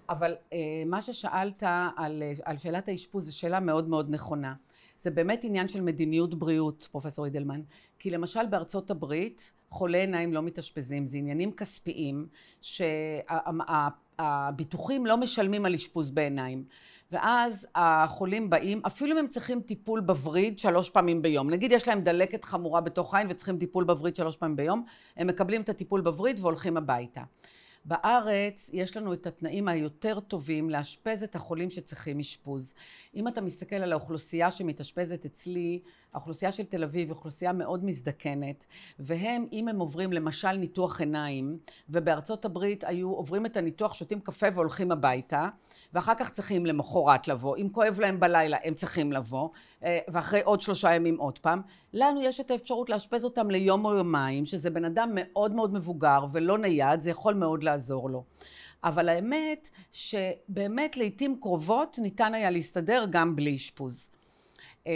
אבל אה, מה ששאלת על, על שאלת האשפוז זו שאלה מאוד מאוד נכונה. זה באמת עניין של מדיניות בריאות, פרופסור אידלמן. כי למשל בארצות הברית, חולי עיניים לא מתאשפזים, זה עניינים כספיים, שהביטוחים לא משלמים על אשפוז בעיניים. ואז החולים באים, אפילו אם הם צריכים טיפול בווריד שלוש פעמים ביום. נגיד יש להם דלקת חמורה בתוך העין וצריכים טיפול בווריד שלוש פעמים ביום, הם מקבלים את הטיפול בווריד והולכים הביתה. בארץ יש לנו את התנאים היותר טובים לאשפז את החולים שצריכים אשפוז. אם אתה מסתכל על האוכלוסייה שמתאשפזת אצלי, האוכלוסייה של תל אביב היא אוכלוסייה מאוד מזדקנת, והם, אם הם עוברים למשל ניתוח עיניים, ובארצות הברית היו עוברים את הניתוח, שותים קפה והולכים הביתה, ואחר כך צריכים למחרת לבוא. אם כואב להם בלילה, הם צריכים לבוא, אה, ואחרי עוד שלושה ימים עוד פעם. לנו יש את האפשרות לאשפז אותם ליום או יומיים, שזה בן אדם מאוד מאוד מבוגר ולא נייד, זה יכול מאוד לעזור לו. אבל האמת שבאמת לעיתים קרובות ניתן היה להסתדר גם בלי אשפוז. אה,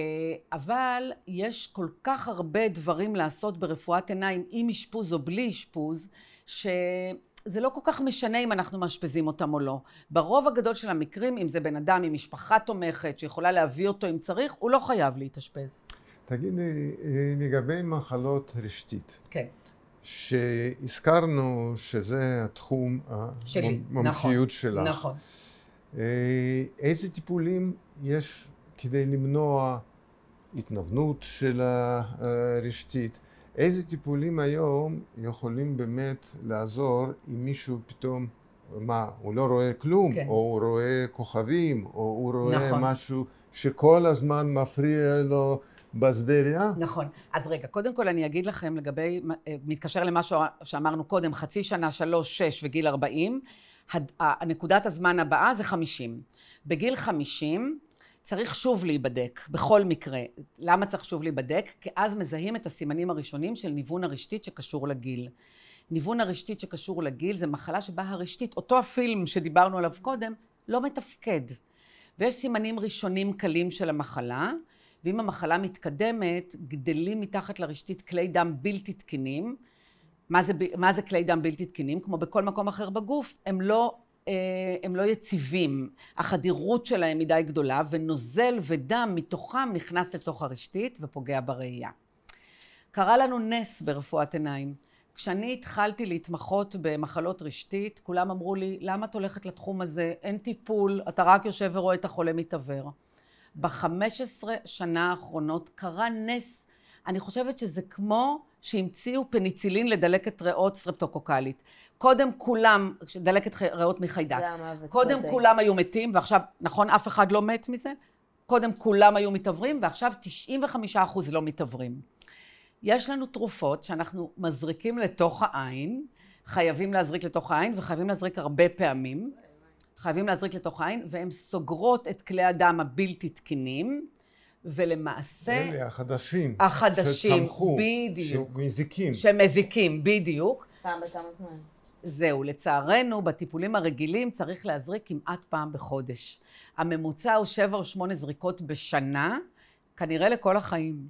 אבל יש כל כך הרבה דברים לעשות ברפואת עיניים עם אשפוז או בלי אשפוז, שזה לא כל כך משנה אם אנחנו מאשפזים אותם או לא. ברוב הגדול של המקרים, אם זה בן אדם עם משפחה תומכת שיכולה להביא אותו אם צריך, הוא לא חייב להתאשפז. תגידי, אה, לגבי מחלות רשתית, כן. שהזכרנו שזה התחום שלי, המומחיות נכון, שלך. נכון. אה, איזה טיפולים יש כדי למנוע התנוונות של הרשתית? איזה טיפולים היום יכולים באמת לעזור אם מישהו פתאום, מה, הוא לא רואה כלום, כן. או הוא רואה כוכבים, או הוא רואה נכון. משהו שכל הזמן מפריע לו בשדה ראייה? נכון. אז רגע, קודם כל אני אגיד לכם לגבי, אה, מתקשר למה שאמרנו קודם, חצי שנה, שלוש, שש וגיל ארבעים, הד- ה- נקודת הזמן הבאה זה חמישים. בגיל חמישים צריך שוב להיבדק, בכל מקרה. למה צריך שוב להיבדק? כי אז מזהים את הסימנים הראשונים של ניוון הרשתית שקשור לגיל. ניוון הרשתית שקשור לגיל זה מחלה שבה הרשתית, אותו הפילם שדיברנו עליו קודם, לא מתפקד. ויש סימנים ראשונים קלים של המחלה, ואם המחלה מתקדמת, גדלים מתחת לרשתית כלי דם בלתי תקינים. מה זה, מה זה כלי דם בלתי תקינים? כמו בכל מקום אחר בגוף, הם לא, הם לא יציבים. החדירות שלהם מדי גדולה, ונוזל ודם מתוכם נכנס לתוך הרשתית ופוגע בראייה. קרה לנו נס ברפואת עיניים. כשאני התחלתי להתמחות במחלות רשתית, כולם אמרו לי, למה את הולכת לתחום הזה? אין טיפול, אתה רק יושב ורואה את החולה מתעוור. ב-15 שנה האחרונות קרה נס. אני חושבת שזה כמו שהמציאו פניצילין לדלקת ריאות סטרפטוקוקלית. קודם כולם, דלקת ריאות מחיידק. קודם בודק. כולם היו מתים, ועכשיו, נכון, אף אחד לא מת מזה? קודם כולם היו מתעוורים, ועכשיו 95% לא מתעוורים. יש לנו תרופות שאנחנו מזריקים לתוך העין, חייבים להזריק לתוך העין, וחייבים להזריק הרבה פעמים. חייבים להזריק לתוך העין, והן סוגרות את כלי הדם הבלתי תקינים, ולמעשה... אלה החדשים. החדשים, שצמחו, בדיוק. שמזיקים. שמזיקים, בדיוק. פעם בכמה זמן. זהו, לצערנו, בטיפולים הרגילים צריך להזריק כמעט פעם בחודש. הממוצע הוא שבע או שמונה זריקות בשנה, כנראה לכל החיים,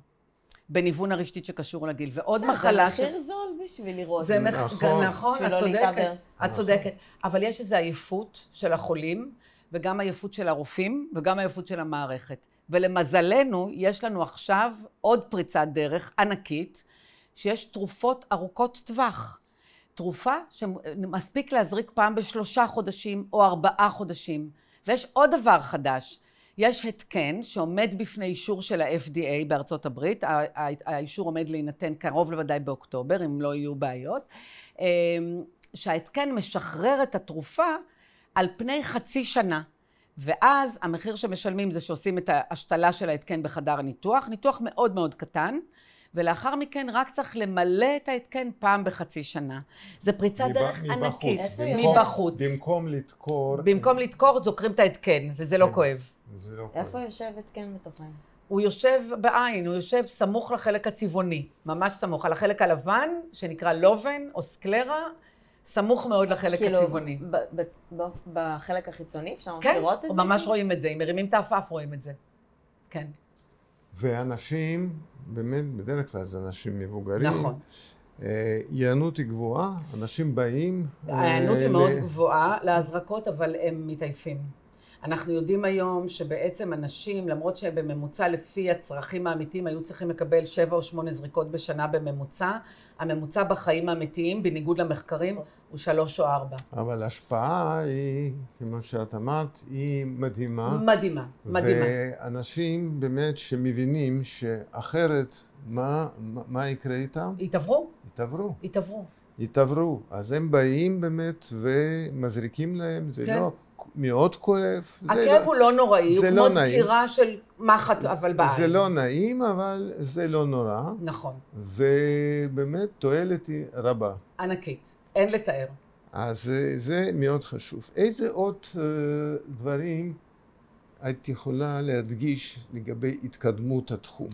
בניוון הרשתית שקשור לגיל. ועוד מחלה זה מחיר זול בשביל לראות. זה מח... נכון. נכון, את צודקת. את נכון. צודקת. אבל יש איזו עייפות של החולים, וגם עייפות של הרופאים, וגם עייפות של המערכת. ולמזלנו, יש לנו עכשיו עוד פריצת דרך ענקית, שיש תרופות ארוכות טווח. תרופה שמספיק להזריק פעם בשלושה חודשים או ארבעה חודשים. ויש עוד דבר חדש, יש התקן שעומד בפני אישור של ה-FDA בארצות הברית, האישור עומד להינתן קרוב לוודאי באוקטובר, אם לא יהיו בעיות, אמ, שההתקן משחרר את התרופה על פני חצי שנה. ואז המחיר שמשלמים זה שעושים את ההשתלה של ההתקן בחדר הניתוח, ניתוח מאוד מאוד קטן, ולאחר מכן רק צריך למלא את ההתקן פעם בחצי שנה. זה פריצת מב- דרך מבחוץ. ענקית. איפה במקום- מבחוץ. במקום לדקור. במקום לדקור, זוקרים את ההתקן, וזה לא כן. כואב. זה לא איפה קורה. יושבת כן בתוכן? הוא יושב בעין, הוא יושב סמוך לחלק הצבעוני, ממש סמוך, על החלק הלבן, שנקרא לובן או סקלרה, סמוך מאוד לחלק כאילו, הצבעוני. ב- ב- ב- בחלק החיצוני אפשר כן, לראות את זה? ממש רואים את זה, אם מרימים את העפעף רואים את זה. כן, ואנשים, באמת, בדרך כלל זה אנשים מבוגרים. נכון. אה, היענות היא גבוהה, אנשים באים. אה, ההיענות היא ל- מאוד גבוהה להזרקות, אבל הם מתעייפים. אנחנו יודעים היום שבעצם אנשים, למרות שבממוצע לפי הצרכים האמיתיים היו צריכים לקבל שבע או שמונה זריקות בשנה בממוצע, הממוצע בחיים האמיתיים, בניגוד למחקרים, הוא שלוש או ארבע. אבל ההשפעה היא, כמו שאת אמרת, היא מדהימה. מדהימה, מדהימה. ואנשים באמת שמבינים שאחרת, מה, מה, מה יקרה איתם? התעברו, יתעברו. התעברו. יתעברו. אז הם באים באמת ומזריקים להם, זה כן. לא מאוד כואב. הכאב לא- הוא לא נוראי, הוא זה כמו לא נעים. דקירה של מחט אבל בעין. זה לא נעים, אבל זה לא נורא, נכון, ובאמת תועלת היא רבה. ענקית, אין לתאר. אז זה, זה מאוד חשוב. איזה עוד אה, דברים את יכולה להדגיש לגבי התקדמות התחום?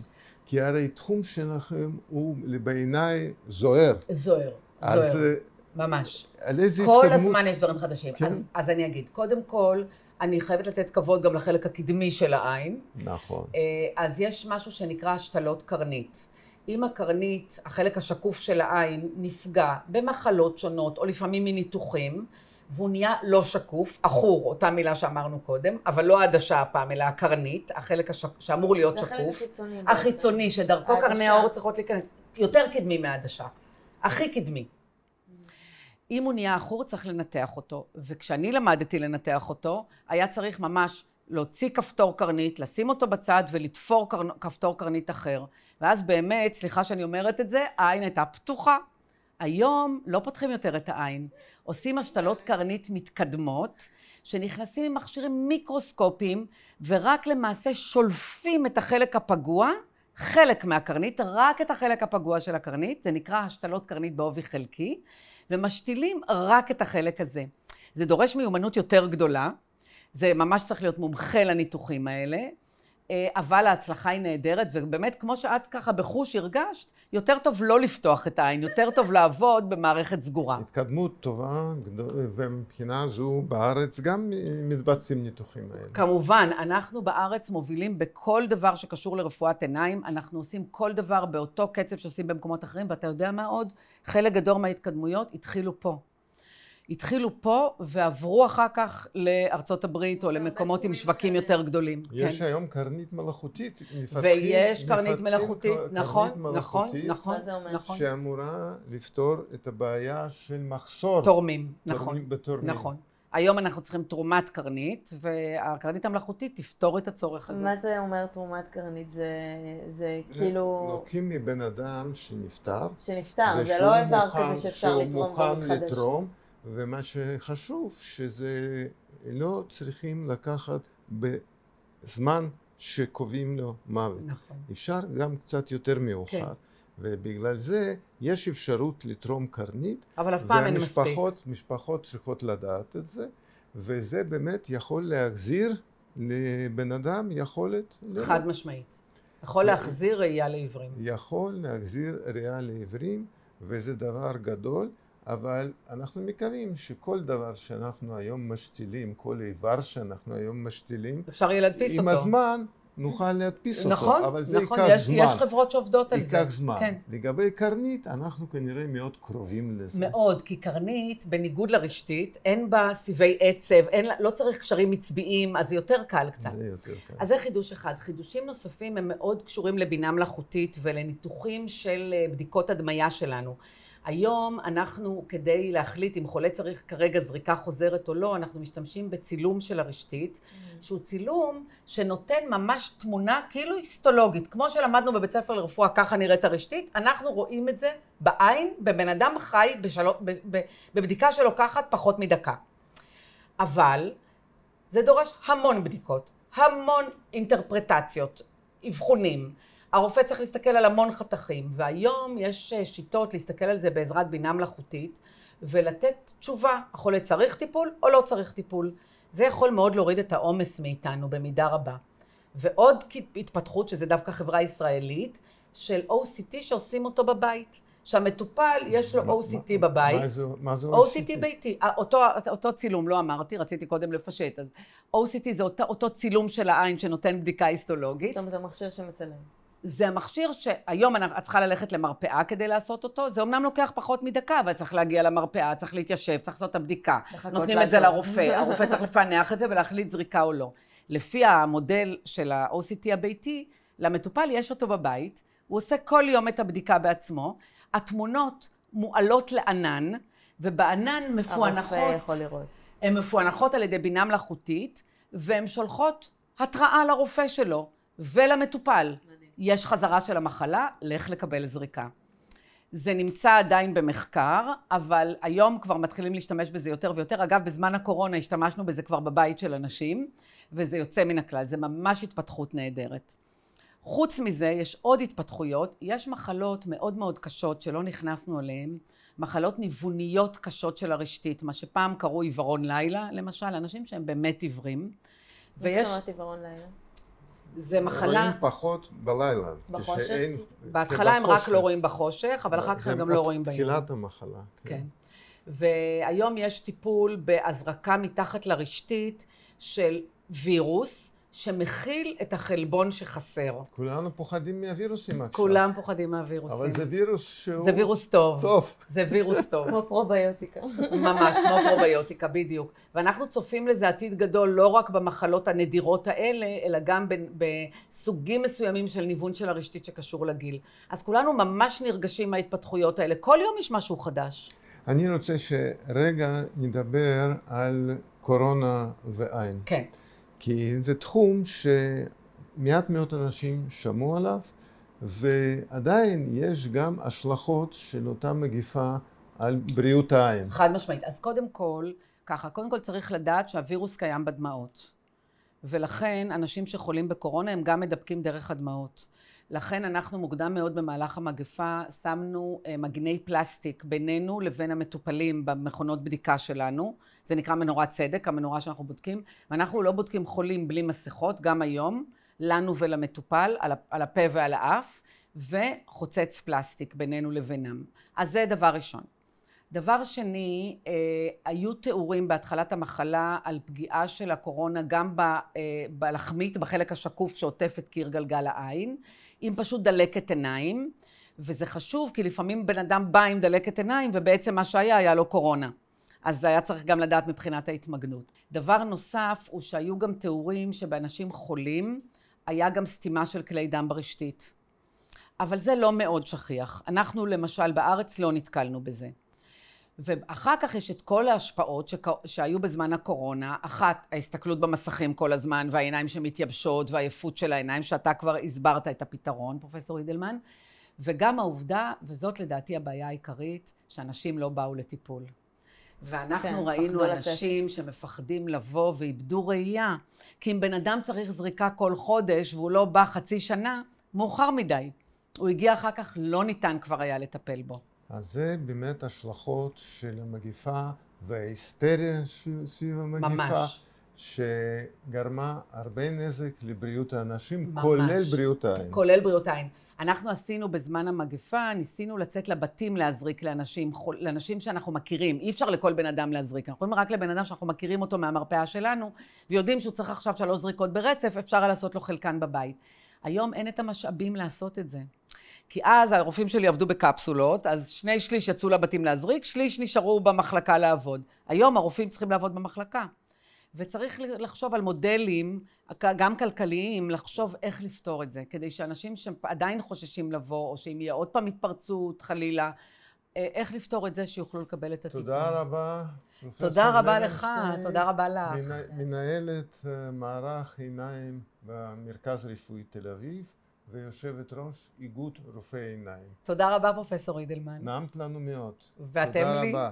כי הרי תחום שלכם הוא בעיניי זוהר. זוהר, אז זוהר, אה, ממש. על איזה כל התקדמות... הזמן יש דברים חדשים. כן. אז, אז אני אגיד, קודם כל, אני חייבת לתת כבוד גם לחלק הקדמי של העין. נכון. אה, אז יש משהו שנקרא השתלות קרנית. אם הקרנית, החלק השקוף של העין, נפגע במחלות שונות, או לפעמים מניתוחים, והוא נהיה לא שקוף, עכור, אותה מילה שאמרנו קודם, אבל לא העדשה הפעם, אלא הקרנית, החלק השק... שאמור להיות זה החלק שקוף. החיצוני. בעצם. החיצוני, שדרכו העדשה. קרני האור צריכות להיכנס. יותר קדמי מהעדשה. הכי קדמי. אם הוא נהיה עכור, צריך לנתח אותו. וכשאני למדתי לנתח אותו, היה צריך ממש להוציא כפתור קרנית, לשים אותו בצד ולתפור קר... כפתור קרנית אחר. ואז באמת, סליחה שאני אומרת את זה, העין הייתה פתוחה. היום לא פותחים יותר את העין. עושים השתלות קרנית מתקדמות, שנכנסים עם מכשירים מיקרוסקופיים, ורק למעשה שולפים את החלק הפגוע, חלק מהקרנית, רק את החלק הפגוע של הקרנית, זה נקרא השתלות קרנית בעובי חלקי, ומשתילים רק את החלק הזה. זה דורש מיומנות יותר גדולה, זה ממש צריך להיות מומחה לניתוחים האלה, אה, אבל ההצלחה היא נהדרת, ובאמת, כמו שאת ככה בחוש הרגשת, יותר טוב לא לפתוח את העין, יותר טוב לעבוד במערכת סגורה. התקדמות טובה, ומבחינה זו בארץ גם מתבצעים ניתוחים האלה. כמובן, אנחנו בארץ מובילים בכל דבר שקשור לרפואת עיניים, אנחנו עושים כל דבר באותו קצב שעושים במקומות אחרים, ואתה יודע מה עוד? חלק גדול מההתקדמויות התחילו פה. התחילו פה ועברו אחר כך לארצות הברית או למקומות עם שווקים יותר גדולים. יש כן. היום קרנית מלאכותית, מפתחים, ויש קרנית מפתחים מלאכותית, קרנית נכון, נכון, מלאכותית נכון, מה זה אומר? נכון. שאמורה לפתור את הבעיה של מחסור. תורמים, נכון, תורמים בתורמים. נכון. היום אנחנו צריכים תרומת קרנית, והקרנית המלאכותית תפתור את הצורך הזה. מה זה אומר תרומת קרנית? זה, זה כאילו... לוקחים מבן אדם שנפטר, שנפטר, זה לא איבר מוכן- כזה שאפשר שהוא לתרום מוכן דברים חדשים. לתרום, ומה שחשוב, שזה לא צריכים לקחת בזמן שקובעים לו מוות. נכון. אפשר גם קצת יותר מאוחר. כן. ובגלל זה יש אפשרות לתרום קרנית, אבל אף פעם אין מספיק. והמשפחות משפחות צריכות לדעת את זה, וזה באמת יכול להחזיר לבן אדם יכולת לראות. חד משמעית. יכול להחזיר ראייה לעיוורים. יכול להחזיר ראייה לעיוורים, וזה דבר גדול, אבל אנחנו מקווים שכל דבר שאנחנו היום משתילים, כל איבר שאנחנו היום משתילים, אפשר יהיה להדפיס עם אותו. הזמן נוכל להדפיס נכון, אותו, אבל זה נכון, ייקח יש, זמן. יש חברות שעובדות על זה. ייקח זמן. כן. לגבי קרנית, אנחנו כנראה מאוד קרובים לזה. מאוד, כי קרנית, בניגוד לרשתית, אין בה סיבי עצב, אין, לא צריך קשרים עצביים, אז זה יותר קל קצת. זה יותר קל. אז זה חידוש אחד. חידושים נוספים הם מאוד קשורים לבינה מלאכותית ולניתוחים של אה, בדיקות הדמיה שלנו. היום אנחנו, כדי להחליט אם חולה צריך כרגע זריקה חוזרת או לא, אנחנו משתמשים בצילום של הרשתית, שהוא צילום שנותן ממש תמונה כאילו היסטולוגית. כמו שלמדנו בבית ספר לרפואה, ככה נראית הרשתית, אנחנו רואים את זה בעין, בבן אדם חי, בשל... ב... ב... בבדיקה שלוקחת פחות מדקה. אבל זה דורש המון בדיקות, המון אינטרפרטציות, אבחונים. הרופא צריך להסתכל על המון חתכים, והיום יש אה, שיטות להסתכל על זה בעזרת בינה מלאכותית ולתת תשובה, החולה צריך טיפול או לא צריך טיפול. זה יכול מאוד להוריד את העומס מאיתנו במידה רבה. ועוד התפתחות, שזה דווקא חברה ישראלית, של OCT שעושים אותו בבית. שהמטופל יש לו מה- OCT מה- בבית. מה זה- מה זה OCT ביתי, אה, אותו, אותו צילום, לא אמרתי, רציתי קודם לפשט. אז OCT זה אותו, אותו צילום של העין שנותן בדיקה היסטולוגית. זאת אומרת, המכשיר שמצלם. זה המכשיר שהיום את צריכה ללכת למרפאה כדי לעשות אותו, זה אמנם לוקח פחות מדקה, אבל צריך להגיע למרפאה, צריך להתיישב, צריך לעשות את הבדיקה. נותנים את זה. לרופא, הרופא צריך לפענח את זה ולהחליט זריקה או לא. לפי המודל של ה-OCT הביתי, למטופל יש אותו בבית, הוא עושה כל יום את הבדיקה בעצמו, התמונות מועלות לענן, ובענן מפוענחות... הרופא יכול לראות. הן מפוענחות על ידי בינה מלאכותית, והן שולחות התראה לרופא שלו ולמטופל. יש חזרה של המחלה, לך לקבל זריקה. זה נמצא עדיין במחקר, אבל היום כבר מתחילים להשתמש בזה יותר ויותר. אגב, בזמן הקורונה השתמשנו בזה כבר בבית של אנשים, וזה יוצא מן הכלל. זה ממש התפתחות נהדרת. חוץ מזה, יש עוד התפתחויות. יש מחלות מאוד מאוד קשות שלא נכנסנו אליהן, מחלות ניווניות קשות של הרשתית, מה שפעם קראו עיוורון לילה, למשל, אנשים שהם באמת עיוורים. מה זאת אומרת עיוורון לילה? זה מחלה, רואים פחות בלילה. בחושך? כשאין- בהתחלה הם רק. לא רואים בחושך, אבל אחר כך זה הם גם לא רואים ביום. תחילת המחלה. כן. והיום יש טיפול בהזרקה מתחת לרשתית של וירוס שמכיל את החלבון שחסר. כולנו פוחדים מהווירוסים עכשיו. כולם פוחדים מהווירוסים. אבל זה וירוס שהוא... זה וירוס טוב. טוב. זה וירוס טוב. כמו פרוביוטיקה. ממש, כמו פרוביוטיקה, בדיוק. ואנחנו צופים לזה עתיד גדול לא רק במחלות הנדירות האלה, אלא גם בסוגים מסוימים של ניוון של הרשתית שקשור לגיל. אז כולנו ממש נרגשים מההתפתחויות האלה. כל יום יש משהו חדש. אני רוצה שרגע נדבר על קורונה ועין. כן. כי זה תחום שמעט מאוד אנשים שמעו עליו, ועדיין יש גם השלכות של אותה מגיפה על בריאות העין. חד משמעית. אז קודם כל, ככה, קודם כל צריך לדעת שהווירוס קיים בדמעות. ולכן אנשים שחולים בקורונה הם גם מדבקים דרך הדמעות. לכן אנחנו מוקדם מאוד במהלך המגפה שמנו אה, מגני פלסטיק בינינו לבין המטופלים במכונות בדיקה שלנו. זה נקרא מנורת צדק, המנורה שאנחנו בודקים. ואנחנו לא בודקים חולים בלי מסכות, גם היום, לנו ולמטופל, על הפה ועל האף, וחוצץ פלסטיק בינינו לבינם. אז זה דבר ראשון. דבר שני, אה, היו תיאורים בהתחלת המחלה על פגיעה של הקורונה גם ב, אה, בלחמית, בחלק השקוף שעוטף את קיר גלגל העין, עם פשוט דלקת עיניים, וזה חשוב כי לפעמים בן אדם בא עם דלקת עיניים ובעצם מה שהיה היה לו קורונה. אז זה היה צריך גם לדעת מבחינת ההתמגנות. דבר נוסף הוא שהיו גם תיאורים שבאנשים חולים היה גם סתימה של כלי דם ברשתית. אבל זה לא מאוד שכיח. אנחנו למשל בארץ לא נתקלנו בזה. ואחר כך יש את כל ההשפעות שק... שהיו בזמן הקורונה, אחת, ההסתכלות במסכים כל הזמן, והעיניים שמתייבשות, והעייפות של העיניים, שאתה כבר הסברת את הפתרון, פרופסור אידלמן, וגם העובדה, וזאת לדעתי הבעיה העיקרית, שאנשים לא באו לטיפול. ואנחנו כן, ראינו אנשים שמפחדים לבוא ואיבדו ראייה, כי אם בן אדם צריך זריקה כל חודש והוא לא בא חצי שנה, מאוחר מדי. הוא הגיע אחר כך, לא ניתן כבר היה לטפל בו. אז זה באמת השלכות של המגיפה וההיסטריה סביב המגיפה. ממש. שגרמה הרבה נזק לבריאות האנשים, ממש. כולל בריאות העין. כולל בריאות העין. אנחנו עשינו בזמן המגפה, ניסינו לצאת לבתים להזריק לאנשים, לאנשים שאנחנו מכירים. אי אפשר לכל בן אדם להזריק, אנחנו יכולים רק לבן אדם שאנחנו מכירים אותו מהמרפאה שלנו, ויודעים שהוא צריך עכשיו שלוש זריקות ברצף, אפשר לעשות לו חלקן בבית. היום אין את המשאבים לעשות את זה. כי אז הרופאים שלי עבדו בקפסולות, אז שני שליש יצאו לבתים להזריק, שליש נשארו במחלקה לעבוד. היום הרופאים צריכים לעבוד במחלקה. וצריך לחשוב על מודלים, גם כלכליים, לחשוב איך לפתור את זה, כדי שאנשים שעדיין חוששים לבוא, או שאם יהיה עוד פעם התפרצות, חלילה, אה, איך לפתור את זה שיוכלו לקבל את הטיפול. תודה רבה. תודה רבה לך, תודה רבה לך. מנה- מנהלת אה, מערך עיניים במרכז רפואי תל אביב, ויושבת ראש איגוד רופאי עיניים. תודה רבה, פרופסור אידלמן. נעמת לנו מאוד. ואתם תודה לי? רבה.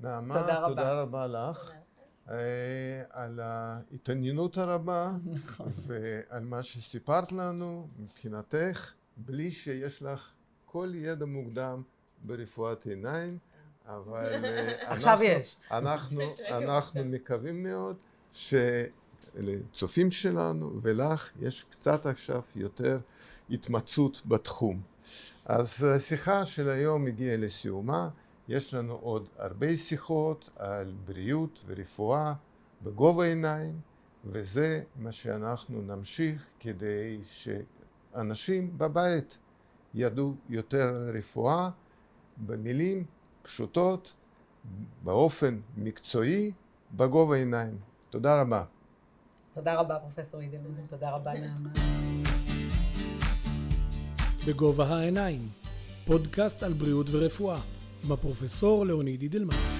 נעמה, תודה רבה. תודה רבה לך. אה, על ההתעניינות הרבה נכון. ועל מה שסיפרת לנו מבחינתך, בלי שיש לך כל ידע מוקדם ברפואת עיניים, אבל אה, עכשיו אנחנו- יש. אנחנו, אנחנו מקווים מאוד שלצופים שלנו ולך יש קצת עכשיו יותר התמצאות בתחום. אז השיחה של היום הגיעה לסיומה. יש לנו עוד הרבה שיחות על בריאות ורפואה בגובה העיניים, וזה מה שאנחנו נמשיך כדי שאנשים בבית ידעו יותר על רפואה במילים פשוטות, באופן מקצועי, בגובה העיניים. תודה רבה. תודה רבה, פרופסור אידלמן. תודה רבה, נעמה. בגובה העיניים, פודקאסט על בריאות ורפואה, עם הפרופסור לאוניד אידלמן.